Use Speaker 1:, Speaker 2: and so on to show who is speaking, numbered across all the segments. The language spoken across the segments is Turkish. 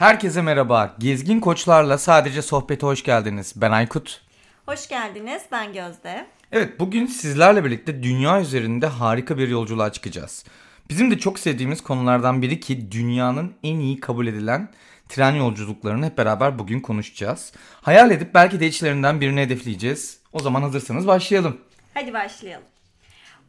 Speaker 1: Herkese merhaba. Gezgin Koçlarla sadece sohbete hoş geldiniz. Ben Aykut.
Speaker 2: Hoş geldiniz. Ben Gözde.
Speaker 1: Evet, bugün sizlerle birlikte dünya üzerinde harika bir yolculuğa çıkacağız. Bizim de çok sevdiğimiz konulardan biri ki dünyanın en iyi kabul edilen tren yolculuklarını hep beraber bugün konuşacağız. Hayal edip belki de içlerinden birini hedefleyeceğiz. O zaman hazırsanız başlayalım.
Speaker 2: Hadi başlayalım.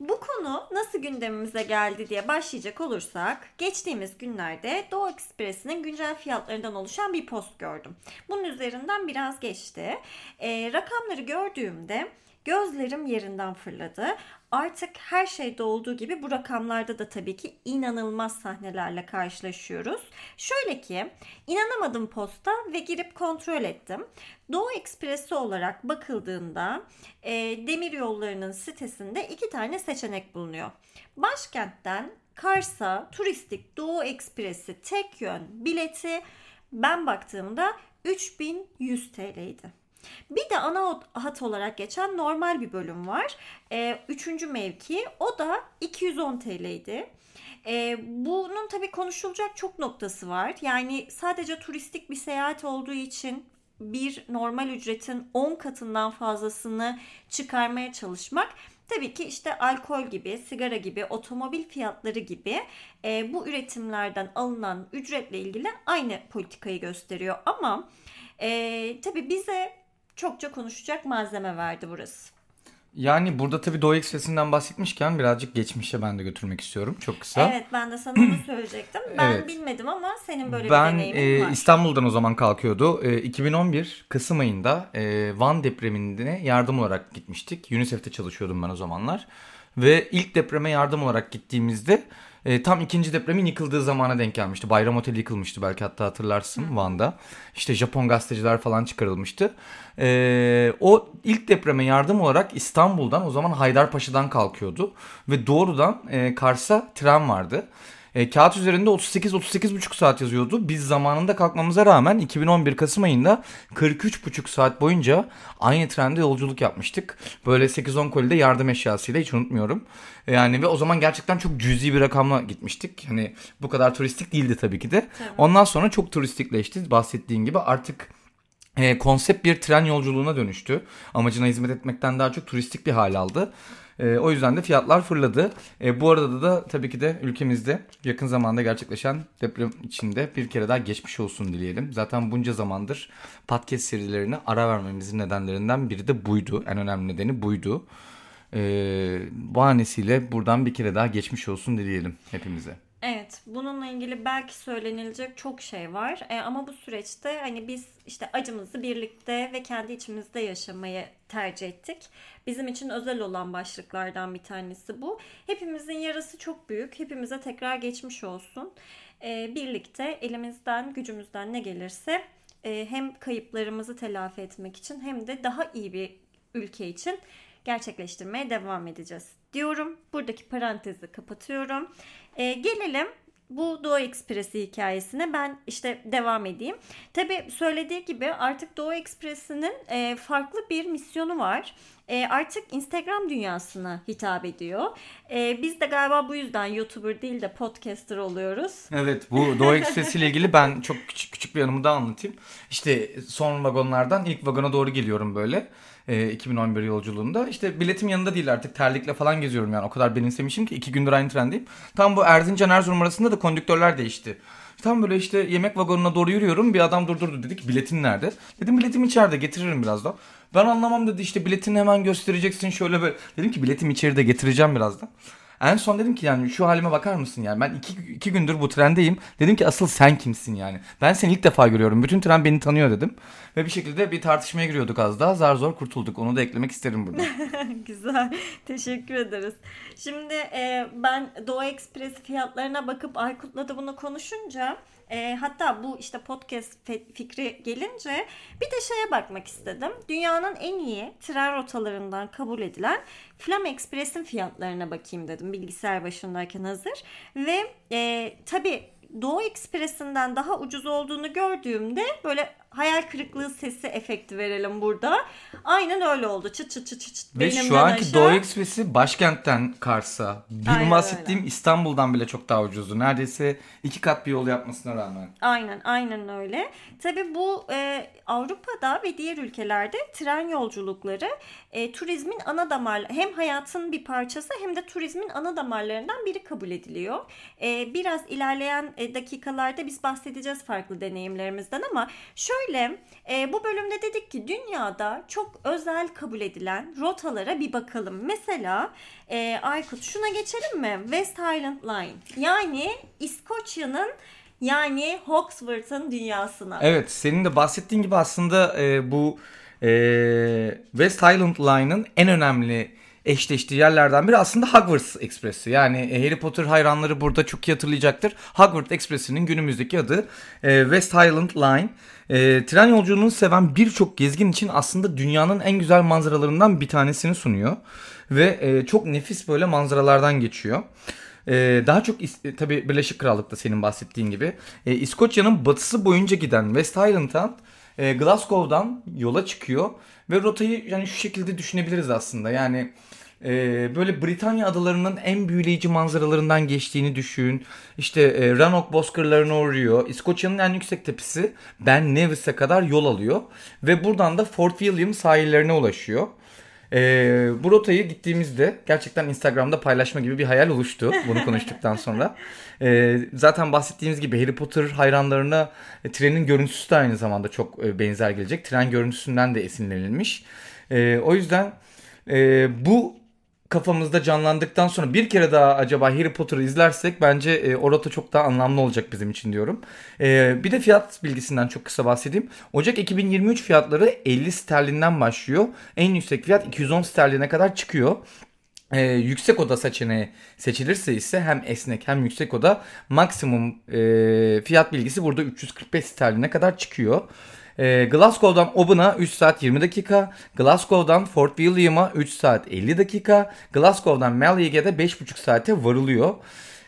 Speaker 2: Bu konu nasıl gündemimize geldi diye başlayacak olursak geçtiğimiz günlerde Doğu Ekspresi'nin güncel fiyatlarından oluşan bir post gördüm. Bunun üzerinden biraz geçti. E, rakamları gördüğümde Gözlerim yerinden fırladı. Artık her şeyde olduğu gibi bu rakamlarda da tabii ki inanılmaz sahnelerle karşılaşıyoruz. Şöyle ki inanamadım posta ve girip kontrol ettim. Doğu Ekspresi olarak bakıldığında e, demir yollarının sitesinde iki tane seçenek bulunuyor. Başkentten Kars'a turistik Doğu Ekspresi tek yön bileti ben baktığımda 3100 TL'ydi. Bir de ana hat olarak geçen normal bir bölüm var. Ee, üçüncü mevki o da 210 TL'ydi. Ee, bunun tabii konuşulacak çok noktası var. Yani sadece turistik bir seyahat olduğu için bir normal ücretin 10 katından fazlasını çıkarmaya çalışmak tabii ki işte alkol gibi, sigara gibi, otomobil fiyatları gibi e, bu üretimlerden alınan ücretle ilgili aynı politikayı gösteriyor. Ama e, tabii bize çokça konuşacak malzeme verdi burası.
Speaker 1: Yani burada tabii Doğu Ekspresi'nden bahsetmişken birazcık geçmişe ben de götürmek istiyorum. Çok kısa.
Speaker 2: Evet ben de sana onu söyleyecektim. Ben evet. bilmedim ama senin böyle
Speaker 1: ben,
Speaker 2: bir deneyimin
Speaker 1: e, var. İstanbul'dan o zaman kalkıyordu. E, 2011 Kasım ayında e, Van depremine yardım olarak gitmiştik. UNICEF'te çalışıyordum ben o zamanlar. Ve ilk depreme yardım olarak gittiğimizde e, tam ikinci depremin yıkıldığı zamana denk gelmişti. Bayram Oteli yıkılmıştı belki hatta hatırlarsın Hı. Van'da. İşte Japon gazeteciler falan çıkarılmıştı. E, o ilk depreme yardım olarak İstanbul'dan o zaman Haydarpaşa'dan kalkıyordu. Ve doğrudan e, Kars'a tren vardı. E, kağıt üzerinde 38-38,5 saat yazıyordu. Biz zamanında kalkmamıza rağmen 2011 Kasım ayında 43,5 saat boyunca aynı trende yolculuk yapmıştık. Böyle 8-10 kolide yardım eşyasıyla hiç unutmuyorum. E, yani ve o zaman gerçekten çok cüzi bir rakamla gitmiştik. Hani bu kadar turistik değildi tabii ki de. Tabii. Ondan sonra çok turistikleşti bahsettiğin gibi artık e, konsept bir tren yolculuğuna dönüştü. Amacına hizmet etmekten daha çok turistik bir hal aldı. E, o yüzden de fiyatlar fırladı. E, bu arada da tabii ki de ülkemizde yakın zamanda gerçekleşen deprem içinde bir kere daha geçmiş olsun dileyelim. Zaten bunca zamandır podcast serilerine ara vermemizin nedenlerinden biri de buydu. En önemli nedeni buydu. E, bahanesiyle buradan bir kere daha geçmiş olsun dileyelim hepimize.
Speaker 2: Evet, bununla ilgili belki söylenilecek çok şey var. E, ama bu süreçte hani biz işte acımızı birlikte ve kendi içimizde yaşamayı tercih ettik. Bizim için özel olan başlıklardan bir tanesi bu. Hepimizin yarası çok büyük. Hepimize tekrar geçmiş olsun. E, birlikte elimizden, gücümüzden ne gelirse e, hem kayıplarımızı telafi etmek için hem de daha iyi bir ülke için gerçekleştirmeye devam edeceğiz diyorum. Buradaki parantezi kapatıyorum. E, gelelim bu Doğu Ekspresi hikayesine ben işte devam edeyim. Tabi söylediği gibi artık Doğu Ekspresi'nin e, farklı bir misyonu var. E, artık Instagram dünyasına hitap ediyor. E, biz de galiba bu yüzden YouTuber değil de podcaster oluyoruz.
Speaker 1: Evet bu Doğu Ekspresi ile ilgili ben çok küçük küçük bir anımı da anlatayım. İşte son vagonlardan ilk vagona doğru geliyorum böyle e, 2011 yolculuğunda. İşte biletim yanında değil artık terlikle falan geziyorum yani o kadar benimsemişim ki iki gündür aynı trendeyim. Tam bu Erzincan Erzurum arasında da kondüktörler değişti. Tam böyle işte yemek vagonuna doğru yürüyorum bir adam durdurdu dedik biletin nerede? Dedim biletim içeride getiririm birazdan. Ben anlamam dedi işte biletini hemen göstereceksin şöyle böyle. Dedim ki biletim içeride getireceğim birazdan. En son dedim ki yani şu halime bakar mısın yani ben iki, iki gündür bu trendeyim. Dedim ki asıl sen kimsin yani. Ben seni ilk defa görüyorum. Bütün tren beni tanıyor dedim. Ve bir şekilde bir tartışmaya giriyorduk az daha. Zar zor kurtulduk. Onu da eklemek isterim burada.
Speaker 2: Güzel. Teşekkür ederiz. Şimdi e, ben Doğu Ekspres fiyatlarına bakıp Aykut'la da bunu konuşunca e, hatta bu işte podcast fikri gelince bir de şeye bakmak istedim. Dünyanın en iyi tren rotalarından kabul edilen Flam Express'in fiyatlarına bakayım dedim bilgisayar başındayken hazır. Ve e, tabii Doğu Ekspresi'nden daha ucuz olduğunu gördüğümde böyle hayal kırıklığı sesi efekti verelim burada. Aynen öyle oldu. Çıt çıt çıt çıt.
Speaker 1: Ve şu anki
Speaker 2: aşağı.
Speaker 1: Doğu Ekspresi başkentten Kars'a. Benim bahsettiğim İstanbul'dan bile çok daha ucuzdu. Neredeyse iki kat bir yol yapmasına rağmen.
Speaker 2: Aynen aynen öyle. Tabii bu e, Avrupa'da ve diğer ülkelerde tren yolculukları e, turizmin ana damar hem hayatın bir parçası hem de turizmin ana damarlarından biri kabul ediliyor. E, biraz ilerleyen e, dakikalarda biz bahsedeceğiz farklı deneyimlerimizden ama şöyle e, bu bölümde dedik ki dünyada çok özel kabul edilen rotalara bir bakalım. Mesela e, Aykut şuna geçelim mi? West Highland Line yani İskoçya'nın yani Hawksworth'ın dünyasına.
Speaker 1: Evet senin de bahsettiğin gibi aslında e, bu e, West Highland Line'ın en önemli eşleştiği yerlerden biri aslında Hogwarts Ekspresi. Yani e, Harry Potter hayranları burada çok iyi hatırlayacaktır. Hogwarts Ekspresi'nin günümüzdeki adı e, West Highland Line. E, tren yolculuğunu seven birçok gezgin için aslında dünyanın en güzel manzaralarından bir tanesini sunuyor. Ve e, çok nefis böyle manzaralardan geçiyor. Ee, daha çok e, tabii Birleşik Krallık'ta senin bahsettiğin gibi. Ee, İskoçya'nın batısı boyunca giden West Highland'dan e, Glasgow'dan yola çıkıyor. Ve rotayı yani şu şekilde düşünebiliriz aslında. Yani e, böyle Britanya adalarının en büyüleyici manzaralarından geçtiğini düşün. İşte e, Rannoch bozkırlarına uğruyor. İskoçya'nın en yüksek tepesi Ben Nevis'e kadar yol alıyor. Ve buradan da Fort William sahillerine ulaşıyor. Ee, bu rotayı gittiğimizde gerçekten Instagram'da paylaşma gibi bir hayal oluştu bunu konuştuktan sonra. Ee, zaten bahsettiğimiz gibi Harry Potter hayranlarına e, trenin görüntüsü de aynı zamanda çok e, benzer gelecek. Tren görüntüsünden de esinlenilmiş. Ee, o yüzden e, bu kafamızda canlandıktan sonra bir kere daha acaba Harry Potter'ı izlersek bence e, o rota çok daha anlamlı olacak bizim için diyorum. E, bir de fiyat bilgisinden çok kısa bahsedeyim. Ocak 2023 fiyatları 50 sterlinden başlıyor. En yüksek fiyat 210 sterline kadar çıkıyor. Ee, yüksek oda seçeneği seçilirse ise hem esnek hem yüksek oda maksimum e, fiyat bilgisi burada 345 sterline kadar çıkıyor. E, Glasgow'dan Obun'a 3 saat 20 dakika, Glasgow'dan Fort William'a 3 saat 50 dakika, Glasgow'dan Malyege'de 5,5 saate varılıyor.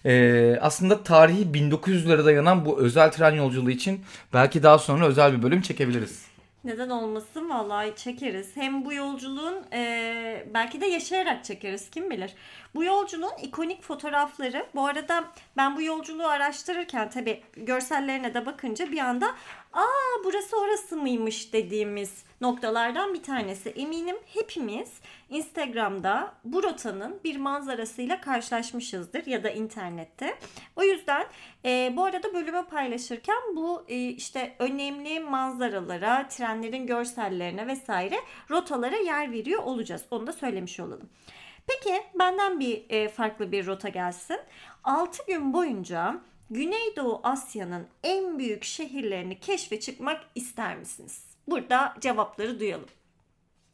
Speaker 1: E, aslında tarihi 1900'lere dayanan bu özel tren yolculuğu için belki daha sonra özel bir bölüm çekebiliriz.
Speaker 2: Neden olmasın vallahi çekeriz. Hem bu yolculuğun e, belki de yaşayarak çekeriz kim bilir. Bu yolculuğun ikonik fotoğrafları bu arada ben bu yolculuğu araştırırken tabi görsellerine de bakınca bir anda aa burası orası mıymış dediğimiz noktalardan bir tanesi. Eminim hepimiz Instagram'da bu rotanın bir manzarasıyla karşılaşmışızdır ya da internette. O yüzden e, bu arada bölümü paylaşırken bu e, işte önemli manzaralara, trenlerin görsellerine vesaire rotalara yer veriyor olacağız. Onu da söylemiş olalım. Peki benden bir e, farklı bir rota gelsin. 6 gün boyunca Güneydoğu Asya'nın en büyük şehirlerini keşfe çıkmak ister misiniz? Burada cevapları duyalım.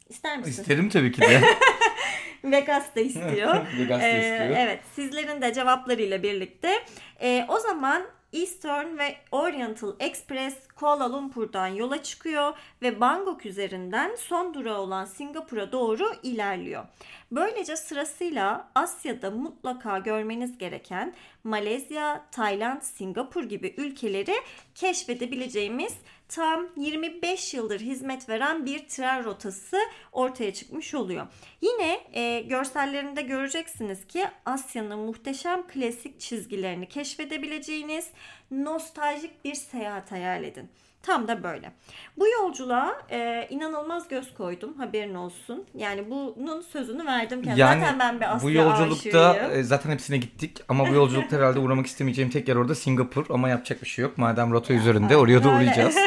Speaker 2: İster misin?
Speaker 1: İsterim tabii ki de.
Speaker 2: Vegas da istiyor.
Speaker 1: Vegas da
Speaker 2: Ee,
Speaker 1: istiyor.
Speaker 2: evet sizlerin de cevaplarıyla birlikte. Ee, o zaman Eastern ve Oriental Express Kuala Lumpur'dan yola çıkıyor ve Bangkok üzerinden son durağı olan Singapur'a doğru ilerliyor. Böylece sırasıyla Asya'da mutlaka görmeniz gereken Malezya, Tayland, Singapur gibi ülkeleri keşfedebileceğimiz tam 25 yıldır hizmet veren bir tren rotası ortaya çıkmış oluyor. Yine e, görsellerinde göreceksiniz ki Asya'nın muhteşem klasik çizgilerini keşfedebileceğiniz nostaljik bir seyahat hayal edin. Tam da böyle. Bu yolculuğa e, inanılmaz göz koydum haberin olsun. Yani bunun sözünü verdim kendime.
Speaker 1: Yani
Speaker 2: Zaten ben bir Asya
Speaker 1: bu yolculukta
Speaker 2: aşığıyım.
Speaker 1: e, zaten hepsine gittik ama bu yolculukta herhalde uğramak istemeyeceğim tek yer orada Singapur ama yapacak bir şey yok. Madem rota üzerinde oraya da uğrayacağız.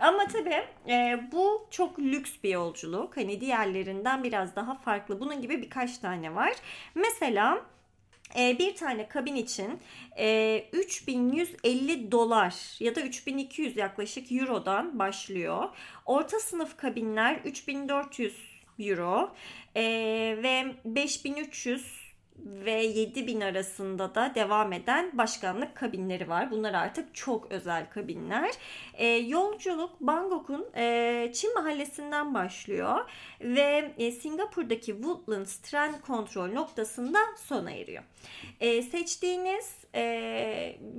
Speaker 2: Ama tabii e, bu çok lüks bir yolculuk. Hani diğerlerinden biraz daha farklı. Bunun gibi birkaç tane var. Mesela bir tane kabin için e, 3150 dolar ya da 3200 yaklaşık eurodan başlıyor. Orta sınıf kabinler 3400 euro e, ve 5300 ve 7 bin arasında da devam eden başkanlık kabinleri var. Bunlar artık çok özel kabinler. E, yolculuk Bangkok'un e, Çin mahallesinden başlıyor ve e, Singapur'daki Woodlands tren kontrol noktasında sona eriyor. E, seçtiğiniz e,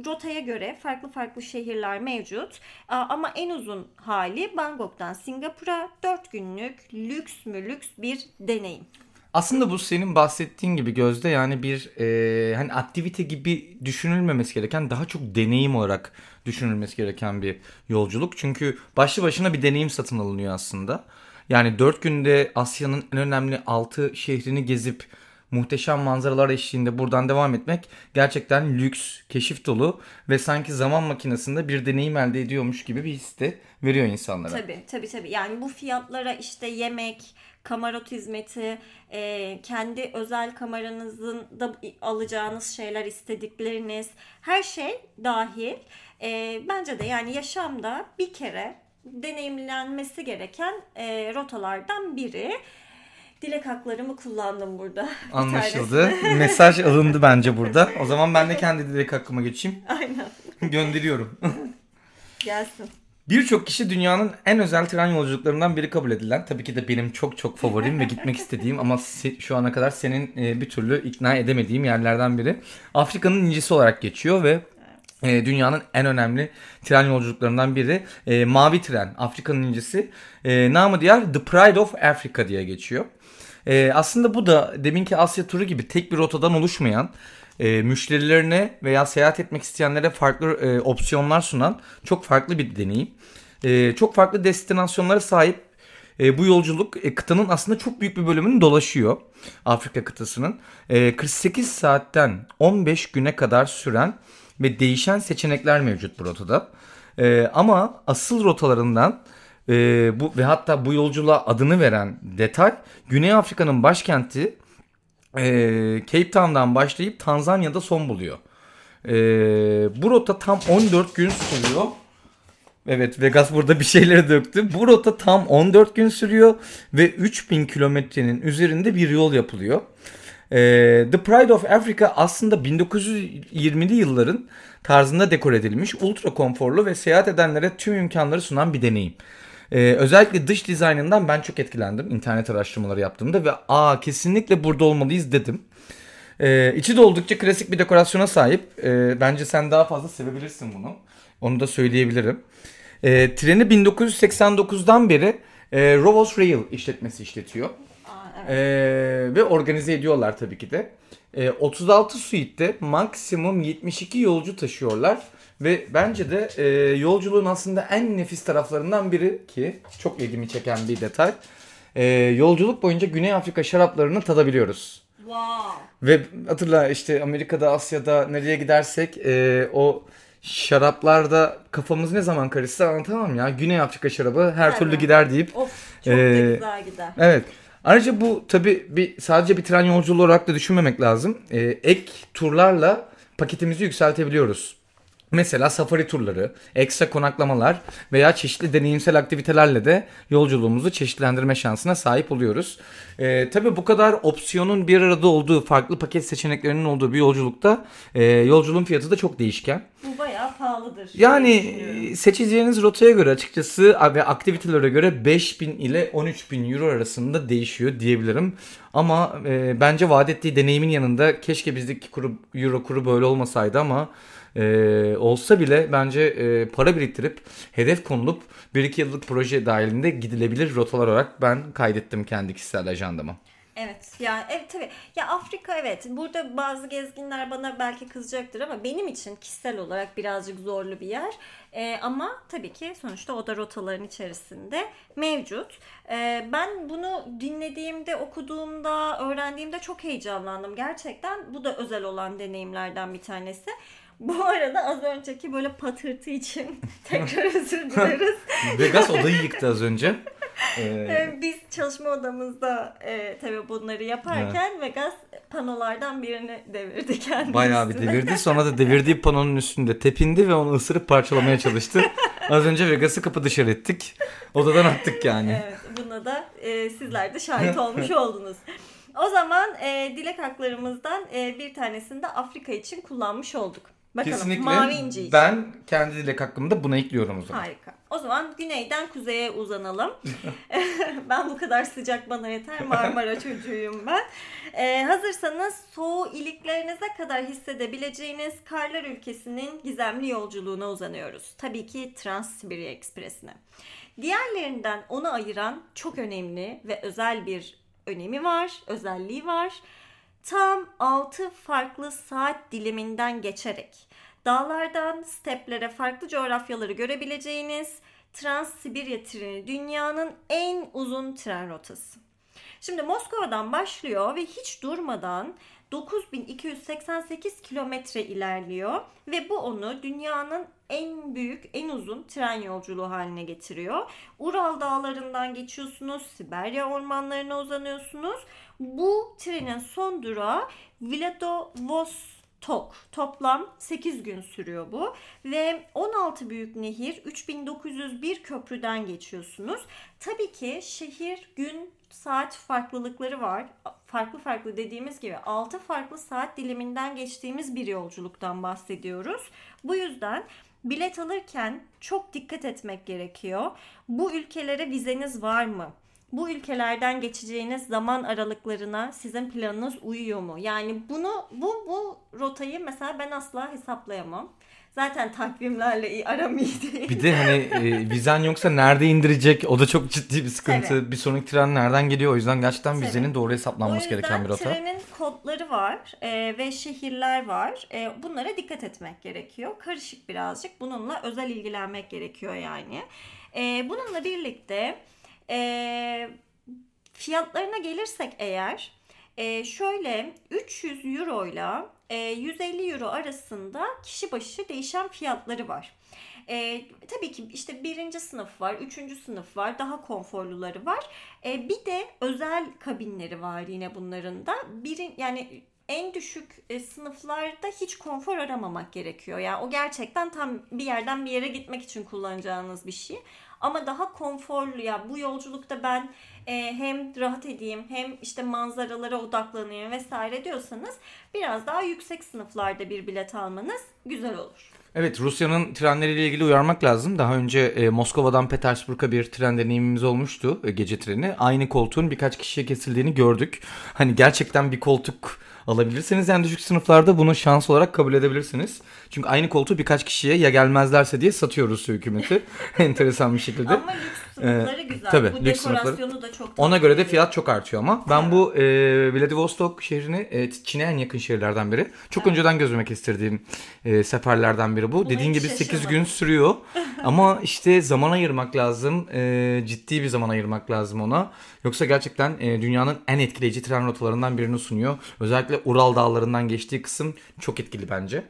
Speaker 2: rotaya göre farklı farklı şehirler mevcut. A, ama en uzun hali Bangkok'tan Singapur'a 4 günlük lüks mü lüks bir deneyim.
Speaker 1: Aslında bu senin bahsettiğin gibi Gözde yani bir e, hani aktivite gibi düşünülmemesi gereken daha çok deneyim olarak düşünülmesi gereken bir yolculuk. Çünkü başlı başına bir deneyim satın alınıyor aslında. Yani 4 günde Asya'nın en önemli 6 şehrini gezip muhteşem manzaralar eşliğinde buradan devam etmek gerçekten lüks, keşif dolu ve sanki zaman makinesinde bir deneyim elde ediyormuş gibi bir his de veriyor insanlara.
Speaker 2: Tabii tabii tabii. Yani bu fiyatlara işte yemek, kamerot hizmeti, e, kendi özel kameranızın da alacağınız şeyler, istedikleriniz, her şey dahil. E, bence de yani yaşamda bir kere deneyimlenmesi gereken e, rotalardan biri. Dilek haklarımı kullandım burada.
Speaker 1: Anlaşıldı. Mesaj alındı bence burada. O zaman ben de kendi dilek hakkıma geçeyim.
Speaker 2: Aynen.
Speaker 1: Gönderiyorum.
Speaker 2: Gelsin.
Speaker 1: Birçok kişi dünyanın en özel tren yolculuklarından biri kabul edilen, tabii ki de benim çok çok favorim ve gitmek istediğim ama şu ana kadar senin e, bir türlü ikna edemediğim yerlerden biri. Afrika'nın incisi olarak geçiyor ve e, dünyanın en önemli tren yolculuklarından biri. E, Mavi tren, Afrika'nın incisi. E, namı diğer The Pride of Africa diye geçiyor. E, aslında bu da deminki Asya turu gibi tek bir rotadan oluşmayan e, müşterilerine veya seyahat etmek isteyenlere farklı e, opsiyonlar sunan çok farklı bir deneyim. E, çok farklı destinasyonlara sahip e, bu yolculuk e, kıtanın aslında çok büyük bir bölümünü dolaşıyor. Afrika kıtasının. E, 48 saatten 15 güne kadar süren ve değişen seçenekler mevcut bu rotada. E, ama asıl rotalarından e, bu ve hatta bu yolculuğa adını veren detay Güney Afrika'nın başkenti e, Cape Town'dan başlayıp Tanzanya'da son buluyor. E, bu rota tam 14 gün sürüyor. Evet Vegas burada bir şeyleri döktü. Bu rota tam 14 gün sürüyor ve 3000 kilometrenin üzerinde bir yol yapılıyor. E, The Pride of Africa aslında 1920'li yılların tarzında dekor edilmiş, ultra konforlu ve seyahat edenlere tüm imkanları sunan bir deneyim. Ee, özellikle dış dizaynından ben çok etkilendim internet araştırmaları yaptığımda ve aa kesinlikle burada olmalıyız dedim. Ee, içi de oldukça klasik bir dekorasyona sahip. Ee, bence sen daha fazla sevebilirsin bunu. Onu da söyleyebilirim. Ee, treni 1989'dan beri e, Rovos Rail işletmesi işletiyor. Ee, ve organize ediyorlar tabii ki de. Ee, 36 suite'de maksimum 72 yolcu taşıyorlar. Ve bence de e, yolculuğun aslında en nefis taraflarından biri ki çok ilgimi çeken bir detay. E, yolculuk boyunca Güney Afrika şaraplarını tadabiliyoruz.
Speaker 2: Wow.
Speaker 1: Ve hatırla işte Amerika'da, Asya'da nereye gidersek e, o şaraplarda kafamız ne zaman karışsa anlatamam ya. Güney Afrika şarabı her
Speaker 2: Evet.
Speaker 1: türlü gider deyip.
Speaker 2: Of çok da güzel gider.
Speaker 1: Evet. Ayrıca bu tabi bir sadece bir tren yolculuğu olarak da düşünmemek lazım. E, ek turlarla paketimizi yükseltebiliyoruz. Mesela safari turları, ekstra konaklamalar veya çeşitli deneyimsel aktivitelerle de yolculuğumuzu çeşitlendirme şansına sahip oluyoruz. Ee, tabii bu kadar opsiyonun bir arada olduğu, farklı paket seçeneklerinin olduğu bir yolculukta e, yolculuğun fiyatı da çok değişken.
Speaker 2: Bu bayağı pahalıdır.
Speaker 1: Yani e, seçeceğiniz rotaya göre açıkçası ve aktivitelere göre 5000 ile 13000 euro arasında değişiyor diyebilirim. Ama e, bence vaat ettiği deneyimin yanında keşke bizdeki kuru, euro kuru böyle olmasaydı ama e, olsa bile bence e, para biriktirip hedef konulup 1-2 yıllık proje dahilinde gidilebilir rotalar olarak ben kaydettim kendi kişisel ajandama.
Speaker 2: Evet ya evet tabii ya Afrika evet burada bazı gezginler bana belki kızacaktır ama benim için kişisel olarak birazcık zorlu bir yer Ee, ama tabii ki sonuçta o da rotaların içerisinde mevcut. Ee, ben bunu dinlediğimde okuduğumda öğrendiğimde çok heyecanlandım gerçekten bu da özel olan deneyimlerden bir tanesi. Bu arada az önceki böyle patırtı için tekrar özür dileriz.
Speaker 1: Vegas odayı yıktı az önce. Ee,
Speaker 2: Biz çalışma odamızda e, tabii bunları yaparken Vegas panolardan birini devirdi kendisi.
Speaker 1: Bayağı bir devirdi. Sonra da devirdiği panonun üstünde tepindi ve onu ısırıp parçalamaya çalıştı. Az önce Vegas'ı kapı dışarı ettik. Odadan attık yani.
Speaker 2: Evet, buna da e, sizler de şahit olmuş oldunuz. O zaman e, dilek haklarımızdan e, bir tanesini de Afrika için kullanmış olduk. Bakalım
Speaker 1: Kesinlikle.
Speaker 2: mavi inci için.
Speaker 1: Ben kendi dilek hakkımda buna ekliyorum o zaman.
Speaker 2: Harika. O zaman güneyden kuzeye uzanalım. ben bu kadar sıcak bana yeter. Marmara çocuğuyum ben. Ee, hazırsanız soğuğu iliklerinize kadar hissedebileceğiniz karlar ülkesinin gizemli yolculuğuna uzanıyoruz. Tabii ki Trans-Sibirya Ekspresi'ne. Diğerlerinden onu ayıran çok önemli ve özel bir önemi var, özelliği var. Tam 6 farklı saat diliminden geçerek dağlardan steplere farklı coğrafyaları görebileceğiniz Trans-Sibirya treni dünyanın en uzun tren rotası. Şimdi Moskova'dan başlıyor ve hiç durmadan 9288 kilometre ilerliyor ve bu onu dünyanın en büyük, en uzun tren yolculuğu haline getiriyor. Ural dağlarından geçiyorsunuz, Siberya ormanlarına uzanıyorsunuz. Bu trenin son durağı Vladivostok. Toplam 8 gün sürüyor bu ve 16 büyük nehir, 3901 köprüden geçiyorsunuz. Tabii ki şehir gün saat farklılıkları var. Farklı farklı dediğimiz gibi 6 farklı saat diliminden geçtiğimiz bir yolculuktan bahsediyoruz. Bu yüzden bilet alırken çok dikkat etmek gerekiyor. Bu ülkelere vizeniz var mı? Bu ülkelerden geçeceğiniz zaman aralıklarına sizin planınız uyuyor mu? Yani bunu bu bu rotayı mesela ben asla hesaplayamam. Zaten takvimlerle aram iyi değil.
Speaker 1: Bir de hani e, vizen yoksa nerede indirecek o da çok ciddi bir sıkıntı.
Speaker 2: Tabii.
Speaker 1: Bir sonraki tren nereden geliyor o yüzden gerçekten
Speaker 2: Tabii.
Speaker 1: vizenin doğru hesaplanması gereken bir rota.
Speaker 2: trenin kodları var e, ve şehirler var. E, bunlara dikkat etmek gerekiyor. Karışık birazcık. Bununla özel ilgilenmek gerekiyor yani. E, bununla birlikte e, fiyatlarına gelirsek eğer e, şöyle 300 euro ile e, 150 euro arasında kişi başı değişen fiyatları var. E, tabii ki işte birinci sınıf var, üçüncü sınıf var, daha konforluları var. E, bir de özel kabinleri var yine bunların da. Birin, yani en düşük e, sınıflarda hiç konfor aramamak gerekiyor. Yani o gerçekten tam bir yerden bir yere gitmek için kullanacağınız bir şey. Ama daha konforlu ya bu yolculukta ben e, hem rahat edeyim hem işte manzaralara odaklanayım vesaire diyorsanız biraz daha yüksek sınıflarda bir bilet almanız güzel olur.
Speaker 1: Evet Rusya'nın trenleriyle ilgili uyarmak lazım. Daha önce e, Moskova'dan Petersburg'a bir tren deneyimimiz olmuştu e, gece treni. Aynı koltuğun birkaç kişiye kesildiğini gördük. Hani gerçekten bir koltuk alabilirseniz en düşük sınıflarda bunu şans olarak kabul edebilirsiniz. Çünkü aynı koltuğu birkaç kişiye ya gelmezlerse diye satıyor Rusya hükümeti. Enteresan bir şekilde.
Speaker 2: Ama lüks sınıfları güzel.
Speaker 1: tabii,
Speaker 2: bu
Speaker 1: lüks sınıfları.
Speaker 2: dekorasyonu da çok
Speaker 1: Ona göre de fiyat çok artıyor ama ben bu e, Vladivostok şehrini e, Çin'e en yakın şehirlerden biri. Çok önceden gözüme kestirdiğim e, seferlerden biri bu.
Speaker 2: Buna
Speaker 1: Dediğin gibi 8 gün
Speaker 2: şaşırmadım.
Speaker 1: sürüyor ama işte zaman ayırmak lazım. E, ciddi bir zaman ayırmak lazım ona. Yoksa gerçekten e, dünyanın en etkileyici tren rotalarından birini sunuyor. Özellikle Ural dağlarından geçtiği kısım çok etkili bence.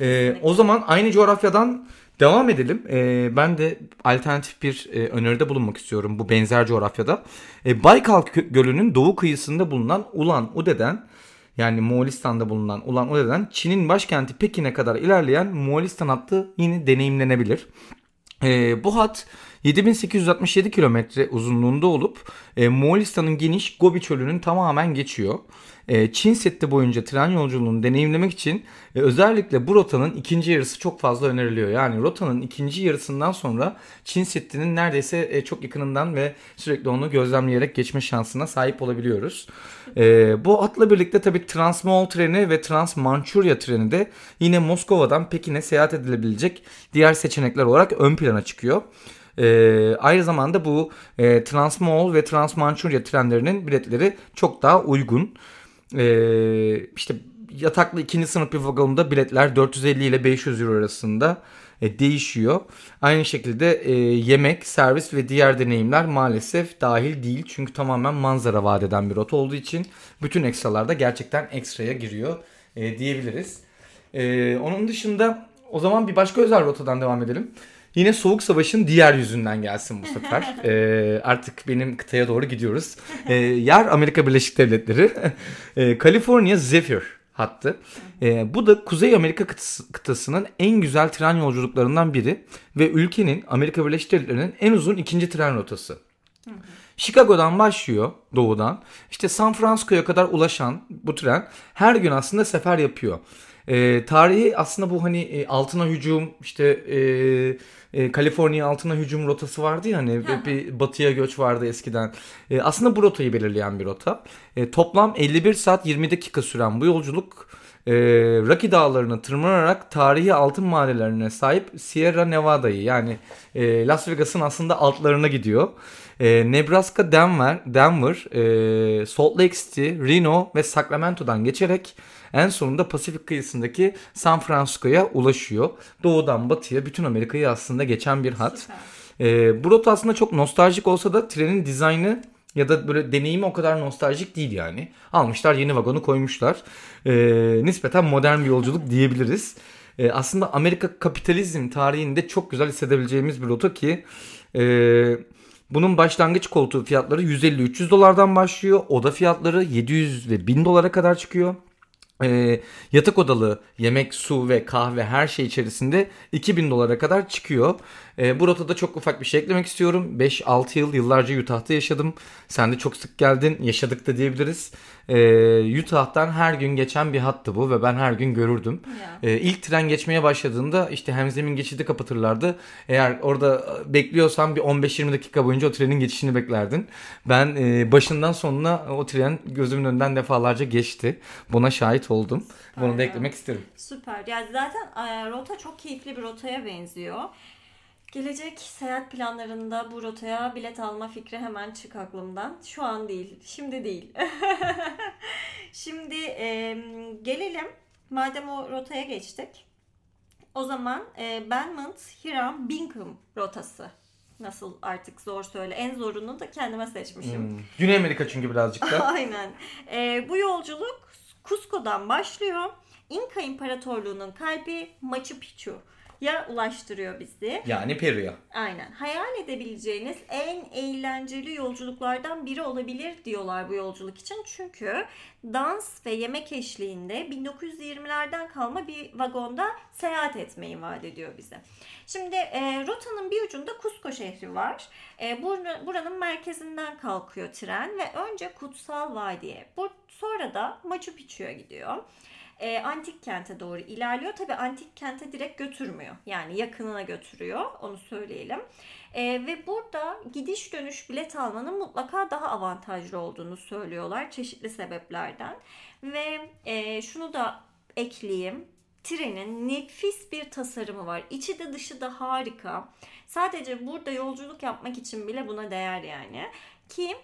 Speaker 1: E, o zaman aynı coğrafyadan Devam edelim. Ee, ben de alternatif bir e, öneride bulunmak istiyorum bu benzer coğrafyada. E, Baykal Gölü'nün doğu kıyısında bulunan Ulan Ude'den yani Moğolistan'da bulunan Ulan Ude'den Çin'in başkenti Pekin'e kadar ilerleyen Moğolistan hattı yine deneyimlenebilir. E, bu hat 7867 kilometre uzunluğunda olup e, Moğolistan'ın geniş Gobi çölünün tamamen geçiyor. E, Çin Seddi boyunca tren yolculuğunu deneyimlemek için e, özellikle bu rotanın ikinci yarısı çok fazla öneriliyor. Yani rotanın ikinci yarısından sonra Çin Seddi'nin neredeyse e, çok yakınından ve sürekli onu gözlemleyerek geçme şansına sahip olabiliyoruz. E, bu hatla birlikte tabii Transmoğol treni ve Transmançurya treni de yine Moskova'dan Pekin'e seyahat edilebilecek diğer seçenekler olarak ön plana çıkıyor. Ee, aynı zamanda bu e, Transmoğol ve Transmançurya trenlerinin biletleri çok daha uygun. Ee, işte yataklı ikinci sınıf bir vagonda biletler 450 ile 500 euro arasında e, değişiyor. Aynı şekilde e, yemek, servis ve diğer deneyimler maalesef dahil değil. Çünkü tamamen manzara vaat eden bir rota olduğu için bütün ekstralar da gerçekten ekstraya giriyor e, diyebiliriz. E, onun dışında o zaman bir başka özel rotadan devam edelim. Yine Soğuk Savaş'ın diğer yüzünden gelsin bu sefer. Ee, artık benim kıtaya doğru gidiyoruz. Ee, yer Amerika Birleşik Devletleri. Ee, California Zephyr hattı. Ee, bu da Kuzey Amerika kıtası- kıtasının en güzel tren yolculuklarından biri ve ülkenin Amerika Birleşik Devletleri'nin en uzun ikinci tren rotası. Chicago'dan başlıyor doğudan. İşte San Francisco'ya kadar ulaşan bu tren her gün aslında sefer yapıyor. E, tarihi aslında bu hani e, altına hücum işte e, e, Kaliforniya altına hücum rotası vardı ya hani bir batıya göç vardı eskiden. E, aslında bu rotayı belirleyen bir rota. E, toplam 51 saat 20 dakika süren bu yolculuk e, Rocky Dağları'nı tırmanarak tarihi altın madenlerine sahip Sierra Nevada'yı yani e, Las Vegas'ın aslında altlarına gidiyor. E, Nebraska, Denver, Denver, e, Salt Lake City, Reno ve Sacramento'dan geçerek en sonunda Pasifik kıyısındaki San Francisco'ya ulaşıyor. Doğudan batıya bütün Amerika'yı aslında geçen bir hat.
Speaker 2: Süper.
Speaker 1: E, bu rota aslında çok nostaljik olsa da trenin dizaynı ya da böyle deneyimi o kadar nostaljik değil yani. Almışlar yeni vagonu koymuşlar. E, nispeten modern bir yolculuk diyebiliriz. E, aslında Amerika kapitalizm tarihinde çok güzel hissedebileceğimiz bir rota ki e, bunun başlangıç koltuğu fiyatları 150-300 dolardan başlıyor. Oda fiyatları 700 ve 1000 dolara kadar çıkıyor. E, yatak odalı yemek, su ve kahve her şey içerisinde 2000 dolara kadar çıkıyor. E, bu rotada çok ufak bir şey eklemek istiyorum. 5-6 yıl yıllarca Utah'ta yaşadım. Sen de çok sık geldin. Yaşadık da diyebiliriz. E, Utah'tan her gün geçen bir hattı bu ve ben her gün görürdüm.
Speaker 2: Ya.
Speaker 1: E, ilk tren geçmeye başladığında işte hemzemin geçidi kapatırlardı. Eğer orada bekliyorsan bir 15-20 dakika boyunca o trenin geçişini beklerdin. Ben e, başından sonuna o tren gözümün önünden defalarca geçti. Buna şahit oldum. Bunu da eklemek isterim.
Speaker 2: Süper. Yani zaten e, rota çok keyifli bir rotaya benziyor. Gelecek seyahat planlarında bu rotaya bilet alma fikri hemen çık aklımdan. Şu an değil, şimdi değil. şimdi e, gelelim. Madem o rotaya geçtik. O zaman e, Belmont, Hiram, Bingham rotası. Nasıl artık zor söyle. En zorunu da kendime seçmişim.
Speaker 1: Hmm. Güney Amerika çünkü birazcık da.
Speaker 2: Aynen. Ee, bu yolculuk Cusco'dan başlıyor. İnka İmparatorluğu'nun kalbi Machu Picchu'ya ulaştırıyor bizi.
Speaker 1: yani Peru'ya.
Speaker 2: Aynen. Hayal edebileceğiniz en eğlenceli yolculuklardan biri olabilir diyorlar bu yolculuk için. Çünkü dans ve yemek eşliğinde 1920'lerden kalma bir vagonda seyahat etmeyi vaat ediyor bize. Şimdi e, rotanın bir ucunda Cusco şehri var. E, bur- buranın merkezinden kalkıyor tren ve önce Kutsal Vadi'ye, bu, sonra da Machu Picchu'ya gidiyor. E, antik kente doğru ilerliyor. Tabi antik kente direkt götürmüyor. Yani yakınına götürüyor. Onu söyleyelim. E, ve burada gidiş dönüş bilet almanın mutlaka daha avantajlı olduğunu söylüyorlar. Çeşitli sebeplerden. Ve e, şunu da ekleyeyim. Trenin nefis bir tasarımı var. İçi de dışı da harika. Sadece burada yolculuk yapmak için bile buna değer yani. Ki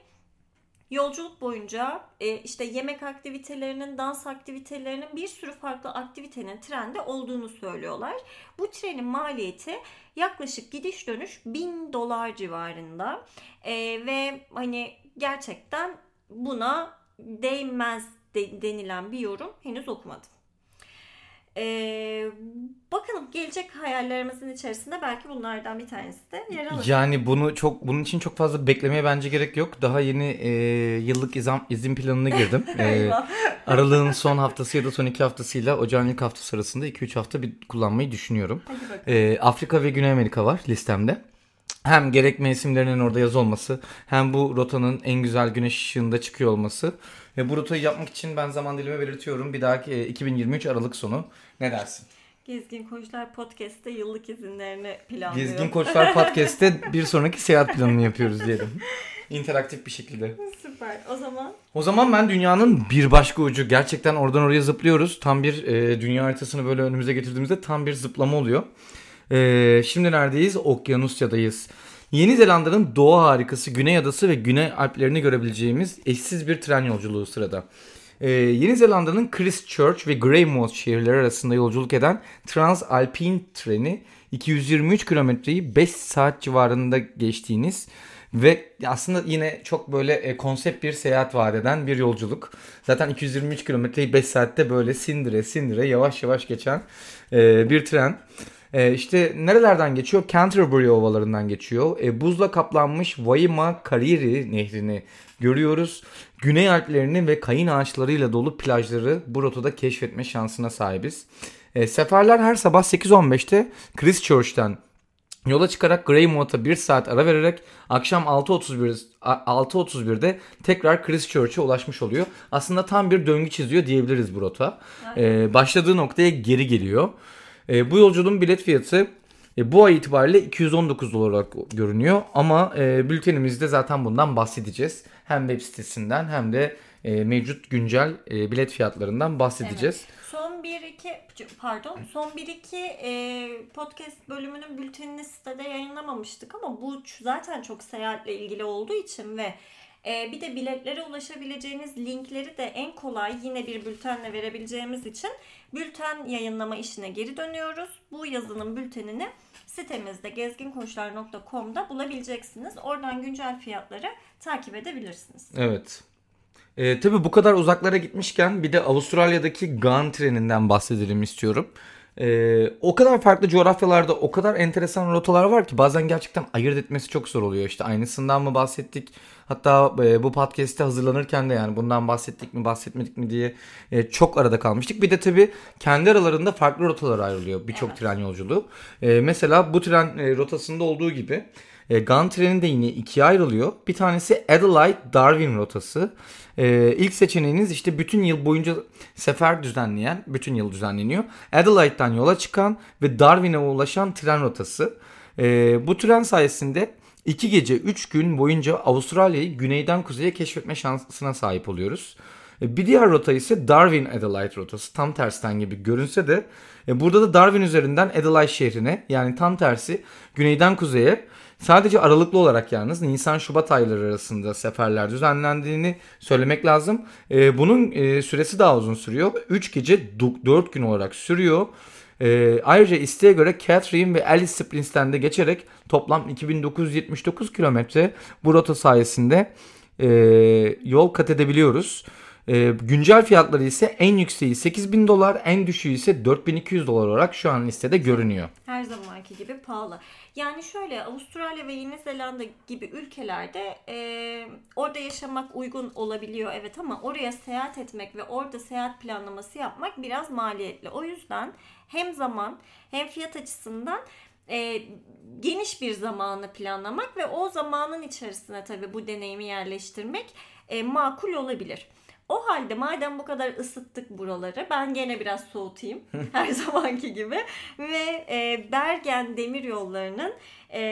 Speaker 2: Yolculuk boyunca e, işte yemek aktivitelerinin, dans aktivitelerinin bir sürü farklı aktivitenin trende olduğunu söylüyorlar. Bu trenin maliyeti yaklaşık gidiş dönüş 1000 dolar civarında E, ve hani gerçekten buna değmez de- denilen bir yorum henüz okumadım. E, bakalım gelecek hayallerimizin içerisinde belki bunlardan bir tanesi de yer alır.
Speaker 1: Yani bunu çok bunun için çok fazla beklemeye bence gerek yok. Daha yeni e, yıllık izin, izin planına girdim. E, aralığın son haftası ya da son iki haftasıyla ocağın ilk haftası arasında 2-3 hafta bir kullanmayı düşünüyorum. E, Afrika ve Güney Amerika var listemde. Hem gerek mevsimlerinin orada yaz olması hem bu rotanın en güzel güneş ışığında çıkıyor olması. Ve bu rotayı yapmak için ben zaman dilimi belirtiyorum. Bir dahaki e, 2023 Aralık sonu. Ne dersin?
Speaker 2: Gezgin Koçlar Podcast'te yıllık izinlerini planlıyor.
Speaker 1: Gezgin Koçlar Podcast'te bir sonraki seyahat planını yapıyoruz diyelim. İnteraktif bir şekilde.
Speaker 2: Süper. O zaman
Speaker 1: O zaman ben dünyanın bir başka ucu. Gerçekten oradan oraya zıplıyoruz. Tam bir e, dünya haritasını böyle önümüze getirdiğimizde tam bir zıplama oluyor. E, şimdi neredeyiz? Okyanusya'dayız. Yeni Zelanda'nın doğu harikası Güney Adası ve Güney Alplerini görebileceğimiz eşsiz bir tren yolculuğu sırada. E, Yeni Zelanda'nın Christchurch ve Greymouth şehirleri arasında yolculuk eden Transalpine treni 223 kilometreyi 5 saat civarında geçtiğiniz ve aslında yine çok böyle e, konsept bir seyahat vaat eden bir yolculuk. Zaten 223 kilometreyi 5 saatte böyle sindire sindire yavaş yavaş geçen e, bir tren. E, işte nerelerden geçiyor? Canterbury ovalarından geçiyor. E, buzla kaplanmış Waima Kariri nehrini görüyoruz. Güney Alplerini ve kayın ağaçlarıyla dolu plajları bu rotada keşfetme şansına sahibiz. E, seferler her sabah 8.15'te Christchurch'ten Yola çıkarak Greymouth'a 1 saat ara vererek akşam 6.31 6.31'de tekrar Christchurch'e ulaşmış oluyor. Aslında tam bir döngü çiziyor diyebiliriz bu rota. Ee, başladığı noktaya geri geliyor. Ee, bu yolculuğun bilet fiyatı e, bu ay itibariyle 219 dolar olarak görünüyor. Ama e, bültenimizde zaten bundan bahsedeceğiz. Hem web sitesinden hem de e, mevcut güncel e, bilet fiyatlarından bahsedeceğiz.
Speaker 2: Evet. Son 1-2 pardon son 1-2 e, podcast bölümünün bültenini sitede yayınlamamıştık ama bu zaten çok seyahatle ilgili olduğu için ve e, bir de biletlere ulaşabileceğiniz linkleri de en kolay yine bir bültenle verebileceğimiz için bülten yayınlama işine geri dönüyoruz. Bu yazının bültenini sitemizde gezginkoçlar.com'da bulabileceksiniz. Oradan güncel fiyatları takip edebilirsiniz.
Speaker 1: Evet. E, tabii bu kadar uzaklara gitmişken bir de Avustralya'daki Gun treninden bahsedelim istiyorum. E, o kadar farklı coğrafyalarda o kadar enteresan rotalar var ki bazen gerçekten ayırt etmesi çok zor oluyor. İşte aynısından mı bahsettik? Hatta e, bu podcast'te hazırlanırken de yani bundan bahsettik mi bahsetmedik mi diye e, çok arada kalmıştık. Bir de tabii kendi aralarında farklı rotalar ayrılıyor birçok evet. tren yolculuğu. E, mesela bu tren e, rotasında olduğu gibi e, Gun treni de yine ikiye ayrılıyor. Bir tanesi Adelaide Darwin rotası. E, ilk seçeneğiniz işte bütün yıl boyunca sefer düzenleyen, bütün yıl düzenleniyor. Adelaide'den yola çıkan ve Darwin'e ulaşan tren rotası. E, bu tren sayesinde 2 gece 3 gün boyunca Avustralya'yı güneyden kuzeye keşfetme şansına sahip oluyoruz. E, bir diğer rota ise Darwin Adelaide rotası. Tam tersten gibi görünse de e, burada da Darwin üzerinden Adelaide şehrine yani tam tersi güneyden kuzeye Sadece aralıklı olarak yalnız Nisan-Şubat ayları arasında seferler düzenlendiğini söylemek lazım. E, bunun e, süresi daha uzun sürüyor. 3 gece 4 gün olarak sürüyor. E, ayrıca isteğe göre Catherine ve Alice Springs'ten de geçerek toplam 2979 kilometre bu rota sayesinde e, yol kat edebiliyoruz. E, güncel fiyatları ise en yükseği 8000 dolar, en düşüğü ise 4200 dolar olarak şu an listede görünüyor.
Speaker 2: Her zamanki gibi pahalı. Yani şöyle Avustralya ve Yeni Zelanda gibi ülkelerde e, orada yaşamak uygun olabiliyor evet ama oraya seyahat etmek ve orada seyahat planlaması yapmak biraz maliyetli. O yüzden hem zaman hem fiyat açısından e, geniş bir zamanı planlamak ve o zamanın içerisine tabii bu deneyimi yerleştirmek e, makul olabilir. O halde madem bu kadar ısıttık buraları ben gene biraz soğutayım her zamanki gibi ve e, Bergen demir yollarının e,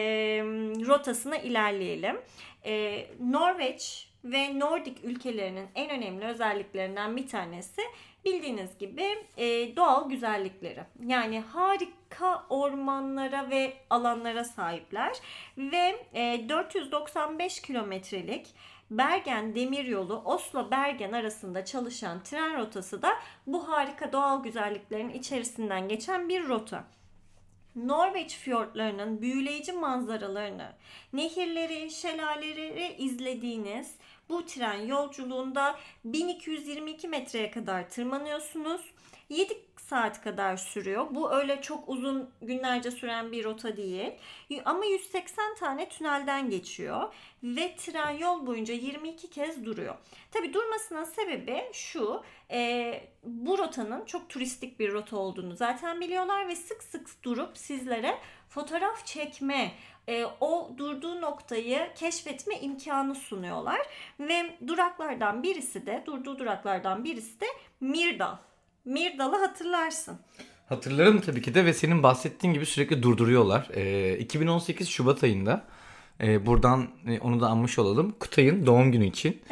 Speaker 2: rotasına ilerleyelim. E, Norveç ve Nordik ülkelerinin en önemli özelliklerinden bir tanesi bildiğiniz gibi e, doğal güzellikleri. Yani harika ormanlara ve alanlara sahipler ve e, 495 kilometrelik Bergen Demiryolu Oslo Bergen arasında çalışan tren rotası da bu harika doğal güzelliklerin içerisinden geçen bir rota. Norveç fiyortlarının büyüleyici manzaralarını, nehirleri, şelaleleri izlediğiniz bu tren yolculuğunda 1222 metreye kadar tırmanıyorsunuz. 7 saat kadar sürüyor. Bu öyle çok uzun günlerce süren bir rota değil. Ama 180 tane tünelden geçiyor ve tren yol boyunca 22 kez duruyor. Tabi durmasının sebebi şu. E, bu rotanın çok turistik bir rota olduğunu zaten biliyorlar ve sık sık durup sizlere fotoğraf çekme, e, o durduğu noktayı keşfetme imkanı sunuyorlar. Ve duraklardan birisi de, durduğu duraklardan birisi de Mirdal. Mirdal'ı hatırlarsın.
Speaker 1: Hatırlarım tabii ki de ve senin bahsettiğin gibi sürekli durduruyorlar. E, 2018 Şubat ayında e, buradan e, onu da anmış olalım. Kutay'ın doğum günü için.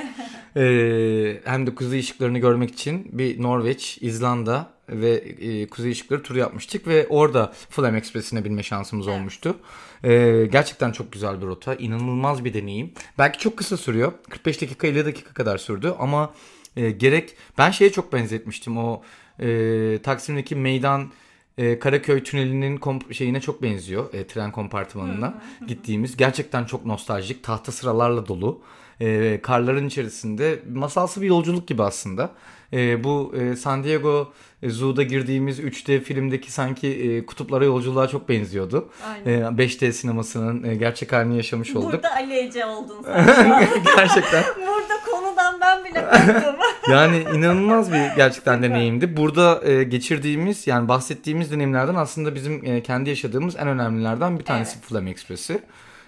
Speaker 1: e, hem de kuzey ışıklarını görmek için bir Norveç, İzlanda ve e, kuzey ışıkları turu yapmıştık ve orada Flam Express'ine binme şansımız evet. olmuştu. E, gerçekten çok güzel bir rota. inanılmaz bir deneyim. Belki çok kısa sürüyor. 45 dakika 50 dakika kadar sürdü ama e, gerek ben şeye çok benzetmiştim o e, Taksim'deki meydan e, Karaköy tünelinin komp- şeyine çok benziyor. E, tren kompartımanına gittiğimiz. Gerçekten çok nostaljik. Tahta sıralarla dolu. E, karların içerisinde masalsı bir yolculuk gibi aslında. E, bu e, San Diego Zoo'da girdiğimiz 3D filmdeki sanki e, kutuplara yolculuğa çok benziyordu. Aynen. E, 5D sinemasının e, gerçek halini yaşamış olduk.
Speaker 2: Burada Ali Ece oldun sen
Speaker 1: Gerçekten.
Speaker 2: Burada konudan ben bile korktum.
Speaker 1: Yani inanılmaz bir gerçekten deneyimdi. Burada e, geçirdiğimiz yani bahsettiğimiz deneyimlerden aslında bizim e, kendi yaşadığımız en önemlilerden bir tanesi
Speaker 2: Evet.
Speaker 1: Flam Express'i.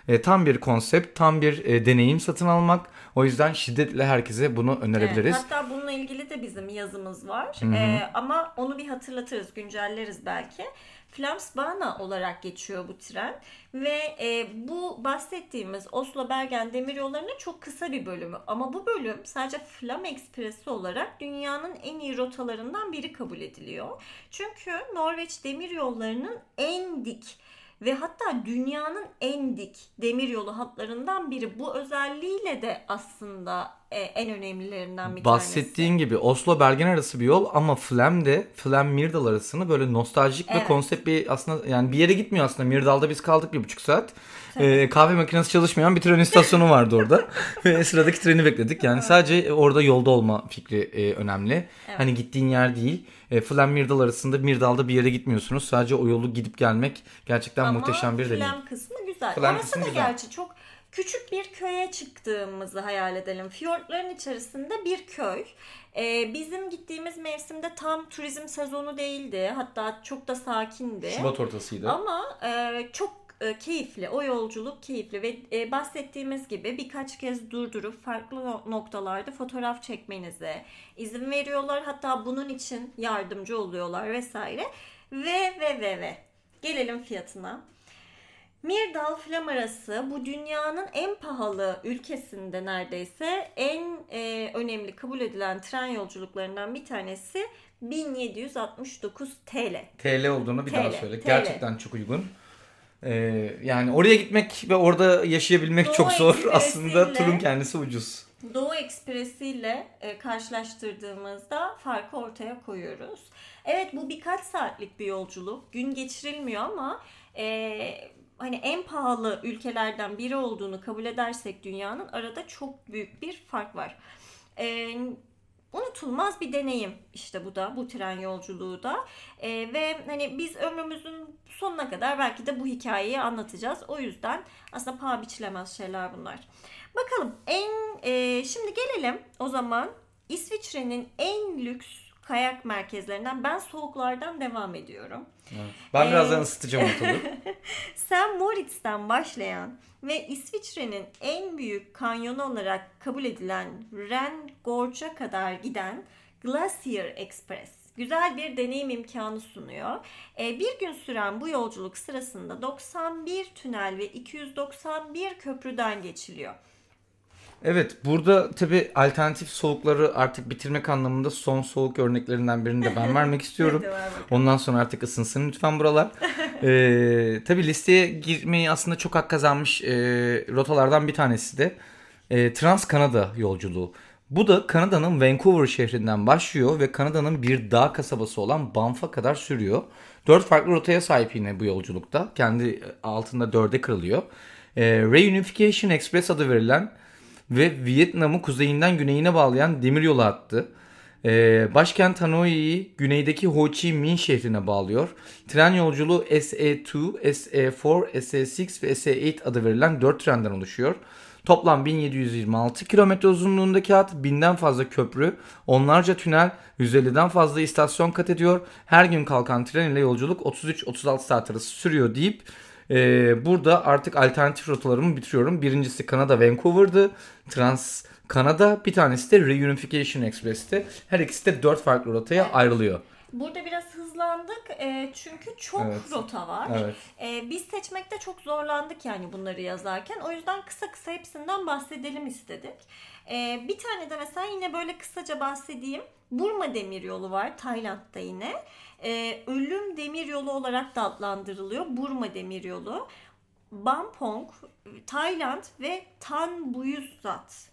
Speaker 1: E, tam bir konsept, tam bir e, deneyim satın almak. O yüzden şiddetle herkese bunu önerebiliriz.
Speaker 2: Evet, hatta bununla ilgili de bizim yazımız var. Ee, ama onu bir hatırlatırız, güncelleriz belki. Flamsbana olarak geçiyor bu tren ve e, bu bahsettiğimiz Oslo Bergen demiryollarının çok kısa bir bölümü ama bu bölüm sadece Flam Ekspresi olarak dünyanın en iyi rotalarından biri kabul ediliyor. Çünkü Norveç demiryollarının en dik ve hatta dünyanın en dik demiryolu hatlarından biri. Bu özelliğiyle de aslında en önemlilerinden bir
Speaker 1: Bahsettiğin gibi Oslo Bergen arası bir yol ama Flam de Flam Mirdal arasını böyle nostaljik ve
Speaker 2: Evet.
Speaker 1: konsept bir aslında yani bir yere gitmiyor aslında. Mirdal'da biz kaldık bir buçuk saat. Ee, kahve makinesi çalışmayan bir tren istasyonu vardı orada. ve sıradaki treni bekledik. Yani sadece orada yolda olma fikri e, önemli. Hani gittiğin yer değil. E, Flam Mirdal arasında Mirdal'da bir yere gitmiyorsunuz. Sadece o yolu gidip gelmek gerçekten
Speaker 2: Ama
Speaker 1: muhteşem bir deneyim.
Speaker 2: Flam kısmı güzel.
Speaker 1: Flam
Speaker 2: Orası
Speaker 1: kısmı
Speaker 2: da
Speaker 1: güzel.
Speaker 2: gerçi çok küçük bir köye çıktığımızı hayal edelim. Fiyortların içerisinde bir köy. Ee, bizim gittiğimiz mevsimde tam turizm sezonu değildi. Hatta çok da sakindi.
Speaker 1: Şubat ortasıydı.
Speaker 2: Ama e, çok e, keyifli. O yolculuk keyifli ve e, bahsettiğimiz gibi birkaç kez durdurup farklı no- noktalarda fotoğraf çekmenize izin veriyorlar. Hatta bunun için yardımcı oluyorlar vesaire. Ve ve ve ve gelelim fiyatına. Mirdal Flam arası bu dünyanın en pahalı ülkesinde neredeyse en e, önemli kabul edilen tren yolculuklarından bir tanesi 1769 TL.
Speaker 1: TL olduğunu bir daha
Speaker 2: TL,
Speaker 1: söyle.
Speaker 2: TL.
Speaker 1: Gerçekten çok uygun. Ee, yani oraya gitmek ve orada yaşayabilmek
Speaker 2: Doğu
Speaker 1: çok zor. Aslında turun kendisi ucuz.
Speaker 2: Doğu Ekspresi ile e, karşılaştırdığımızda farkı ortaya koyuyoruz. Evet bu birkaç saatlik bir yolculuk. Gün geçirilmiyor ama e, hani en pahalı ülkelerden biri olduğunu kabul edersek dünyanın arada çok büyük bir fark var. E, unutulmaz bir deneyim işte bu da bu tren yolculuğu da E, ve hani biz ömrümüzün sonuna kadar belki de bu hikayeyi anlatacağız. O yüzden aslında paha biçilemez şeyler bunlar. Bakalım en e, şimdi gelelim o zaman İsviçre'nin en lüks kayak merkezlerinden ben soğuklardan devam ediyorum.
Speaker 1: Ben
Speaker 2: Ee,
Speaker 1: birazdan ısıtacağım ortalığı.
Speaker 2: St. Moritz'ten başlayan ve İsviçre'nin en büyük kanyonu olarak kabul edilen Ren Gorge'a kadar giden Glacier Express güzel bir deneyim imkanı sunuyor. Ee, bir gün süren bu yolculuk sırasında 91 tünel ve 291 köprüden geçiliyor.
Speaker 1: Evet burada tabi alternatif soğukları artık bitirmek anlamında son soğuk örneklerinden birini de ben vermek istiyorum. Ondan sonra artık ısınsın lütfen buralar. ee, tabii listeye girmeyi aslında çok hak kazanmış e, rotalardan bir tanesi de e, Trans Kanada yolculuğu. Bu da Kanada'nın Vancouver şehrinden başlıyor ve Kanada'nın bir dağ kasabası olan Banff'a kadar sürüyor. Dört farklı rotaya sahip yine bu yolculukta. Kendi altında dörde kırılıyor. E, Reunification Express adı verilen ve Vietnam'ı kuzeyinden güneyine bağlayan demiryolu hattı. Ee, başkent Hanoi'yi güneydeki Ho Chi Minh şehrine bağlıyor. Tren yolculuğu SE2, SE4, SE6 ve SE8 adı verilen 4 trenden oluşuyor. Toplam 1726 kilometre uzunluğundaki hat, binden fazla köprü, onlarca tünel, 150'den fazla istasyon kat ediyor. Her gün kalkan tren ile yolculuk 33-36 saat arası sürüyor deyip ee, burada artık alternatif rotalarımı bitiriyorum. Birincisi Kanada Vancouver'dı. Trans Kanada. Bir tanesi de Reunification Express'ti. Her ikisi de dört farklı rotaya ayrılıyor.
Speaker 2: Burada biraz hızlandık e, çünkü çok
Speaker 1: Evet.
Speaker 2: rota var.
Speaker 1: Evet.
Speaker 2: E, biz seçmekte çok zorlandık yani bunları yazarken. O yüzden kısa kısa hepsinden bahsedelim istedik. E, bir tane de mesela yine böyle kısaca bahsedeyim. Burma Demiryolu var Tayland'da yine. E, Ölüm Demiryolu olarak da adlandırılıyor. Burma Demiryolu. Bampong, Tayland ve Tan Buyuzat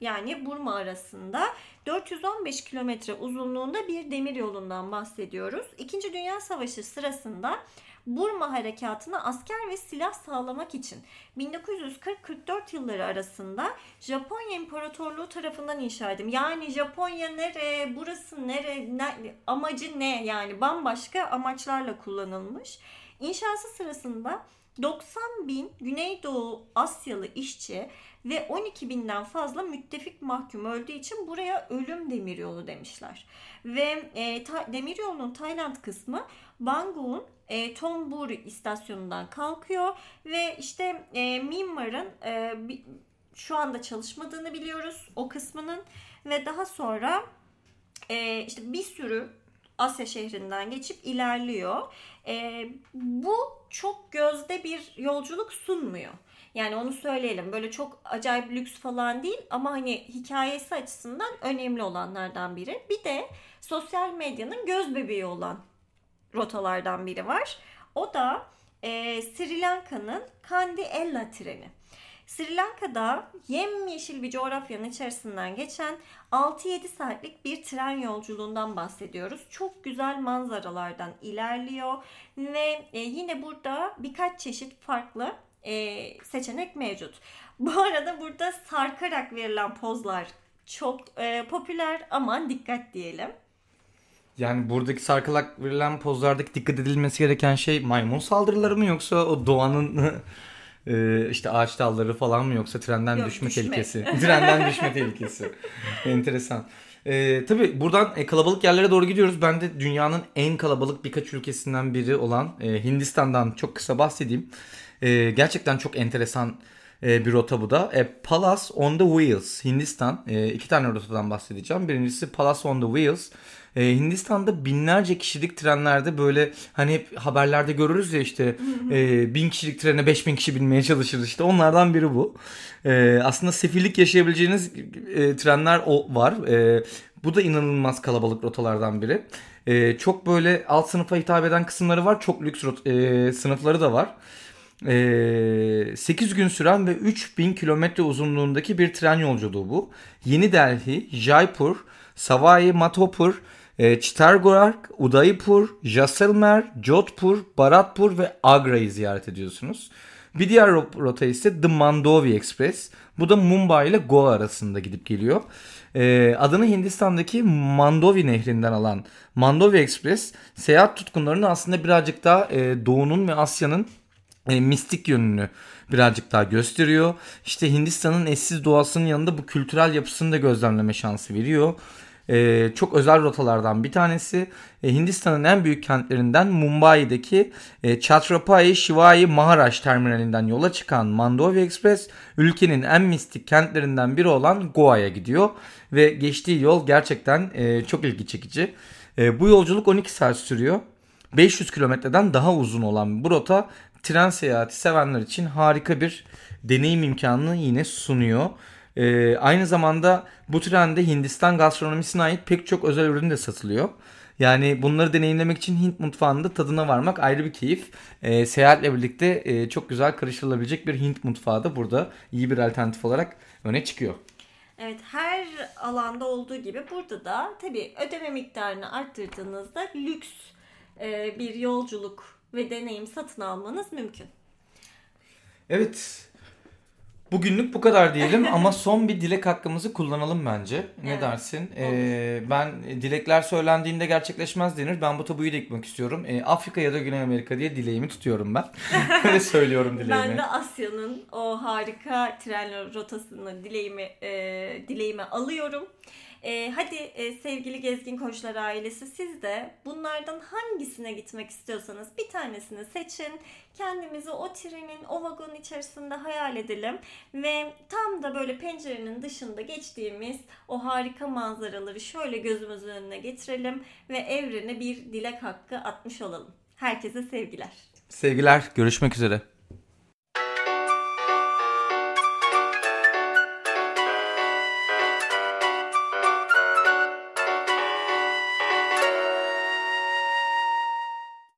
Speaker 2: yani Burma arasında 415 kilometre uzunluğunda bir demir yolundan bahsediyoruz. İkinci Dünya Savaşı sırasında Burma harekatına asker ve silah sağlamak için 1940-44 yılları arasında Japonya İmparatorluğu tarafından inşa edildi. Yani Japonya nere, burası nere, ne- amacı ne yani bambaşka amaçlarla kullanılmış. İnşası sırasında 90 bin Güneydoğu Asyalı işçi ve 12 binden fazla müttefik mahkum öldüğü için buraya ölüm demiryolu demişler. Ve e, ta, demiryolunun Tayland kısmı Bangkok'un e, Thonburi istasyonundan kalkıyor ve işte e, Myanmar'ın e, şu anda çalışmadığını biliyoruz o kısmının ve daha sonra e, işte bir sürü Asya şehrinden geçip ilerliyor. E, bu çok gözde bir yolculuk sunmuyor. Yani onu söyleyelim. Böyle çok acayip lüks falan değil ama hani hikayesi açısından önemli olanlardan biri. Bir de sosyal medyanın göz bebeği olan rotalardan biri var. O da e, Sri Lanka'nın Kandy Ella treni. Sri Lanka'da yemyeşil bir coğrafyanın içerisinden geçen 6-7 saatlik bir tren yolculuğundan bahsediyoruz. Çok güzel manzaralardan ilerliyor ve e, yine burada birkaç çeşit farklı e, seçenek mevcut. Bu arada burada sarkarak verilen pozlar çok e, popüler ama dikkat diyelim.
Speaker 1: Yani buradaki sarkılak verilen pozlardaki dikkat edilmesi gereken şey maymun saldırıları mı yoksa o doğanın e, işte ağaç dalları falan mı yoksa trenden Yok, düşme, düşme tehlikesi? trenden düşme tehlikesi. Enteresan. Ee, tabii buradan e, kalabalık yerlere doğru gidiyoruz. Ben de dünyanın en kalabalık birkaç ülkesinden biri olan e, Hindistan'dan çok kısa bahsedeyim. E, gerçekten çok enteresan e, bir rota bu da. E, Palace on the Wheels Hindistan. E, iki tane rotadan bahsedeceğim. Birincisi Palace on the Wheels. E, Hindistan'da binlerce kişilik trenlerde böyle hani hep haberlerde görürüz ya işte e, bin kişilik trene beş bin kişi binmeye çalışır işte onlardan biri bu. E, aslında sefillik yaşayabileceğiniz e, trenler o var. E, bu da inanılmaz kalabalık rotalardan biri. E, çok böyle alt sınıfa hitap eden kısımları var. Çok lüks e, sınıfları da var. 8 gün süren ve 3000 kilometre uzunluğundaki bir tren yolculuğu bu. Yeni Delhi, Jaipur, Savai Madhopur, e, Chittargarh, Udaipur, Jaisalmer, Jodhpur, Bharatpur ve Agra'yı ziyaret ediyorsunuz. Bir diğer rota ise The Mandovi Express. Bu da Mumbai ile Goa arasında gidip geliyor. Ee, adını Hindistan'daki Mandovi nehrinden alan Mandovi Express seyahat tutkunlarını aslında birazcık daha e, Doğu'nun ve Asya'nın e, mistik yönünü birazcık daha gösteriyor. İşte Hindistan'ın eşsiz doğasının yanında bu kültürel yapısını da gözlemleme şansı veriyor. Ee, çok özel rotalardan bir tanesi. Ee, Hindistan'ın en büyük kentlerinden Mumbai'deki e, Chhatrapati Shivaji Maharaj terminalinden yola çıkan Mandovi Express ülkenin en mistik kentlerinden biri olan Goa'ya gidiyor. Ve geçtiği yol gerçekten e, çok ilgi çekici. E, bu yolculuk 12 saat sürüyor. 500 kilometreden daha uzun olan bu rota tren seyahati sevenler için harika bir deneyim imkanını yine sunuyor. Ee, aynı zamanda bu trende Hindistan gastronomisine ait pek çok özel ürün de satılıyor. Yani bunları deneyimlemek için Hint mutfağında tadına varmak ayrı bir keyif. Ee, seyahatle birlikte e, çok güzel karıştırılabilecek bir Hint mutfağı da burada iyi bir alternatif olarak öne çıkıyor.
Speaker 2: Evet her alanda olduğu gibi burada da tabii ödeme miktarını arttırdığınızda lüks e, bir yolculuk ve deneyim satın almanız mümkün.
Speaker 1: Evet. Bugünlük bu kadar diyelim ama son bir dilek hakkımızı kullanalım bence. Ne evet. dersin? Ee, ben dilekler söylendiğinde gerçekleşmez denir. Ben bu tabuyu da yıkmak istiyorum. Ee, Afrika ya da Güney Amerika diye dileğimi tutuyorum ben. Öyle söylüyorum dileğimi.
Speaker 2: Ben de Asya'nın o harika tren rotasını dileğimi e, dileğimi alıyorum. E, hadi e, sevgili Gezgin Koçlar ailesi siz de bunlardan hangisine gitmek istiyorsanız bir tanesini seçin. Kendimizi o trenin, o vagonun içerisinde hayal edelim. Ve tam da böyle pencerenin dışında geçtiğimiz o harika manzaraları şöyle gözümüzün önüne getirelim. Ve evrene bir dilek hakkı atmış olalım. Herkese sevgiler.
Speaker 1: Sevgiler. Görüşmek üzere.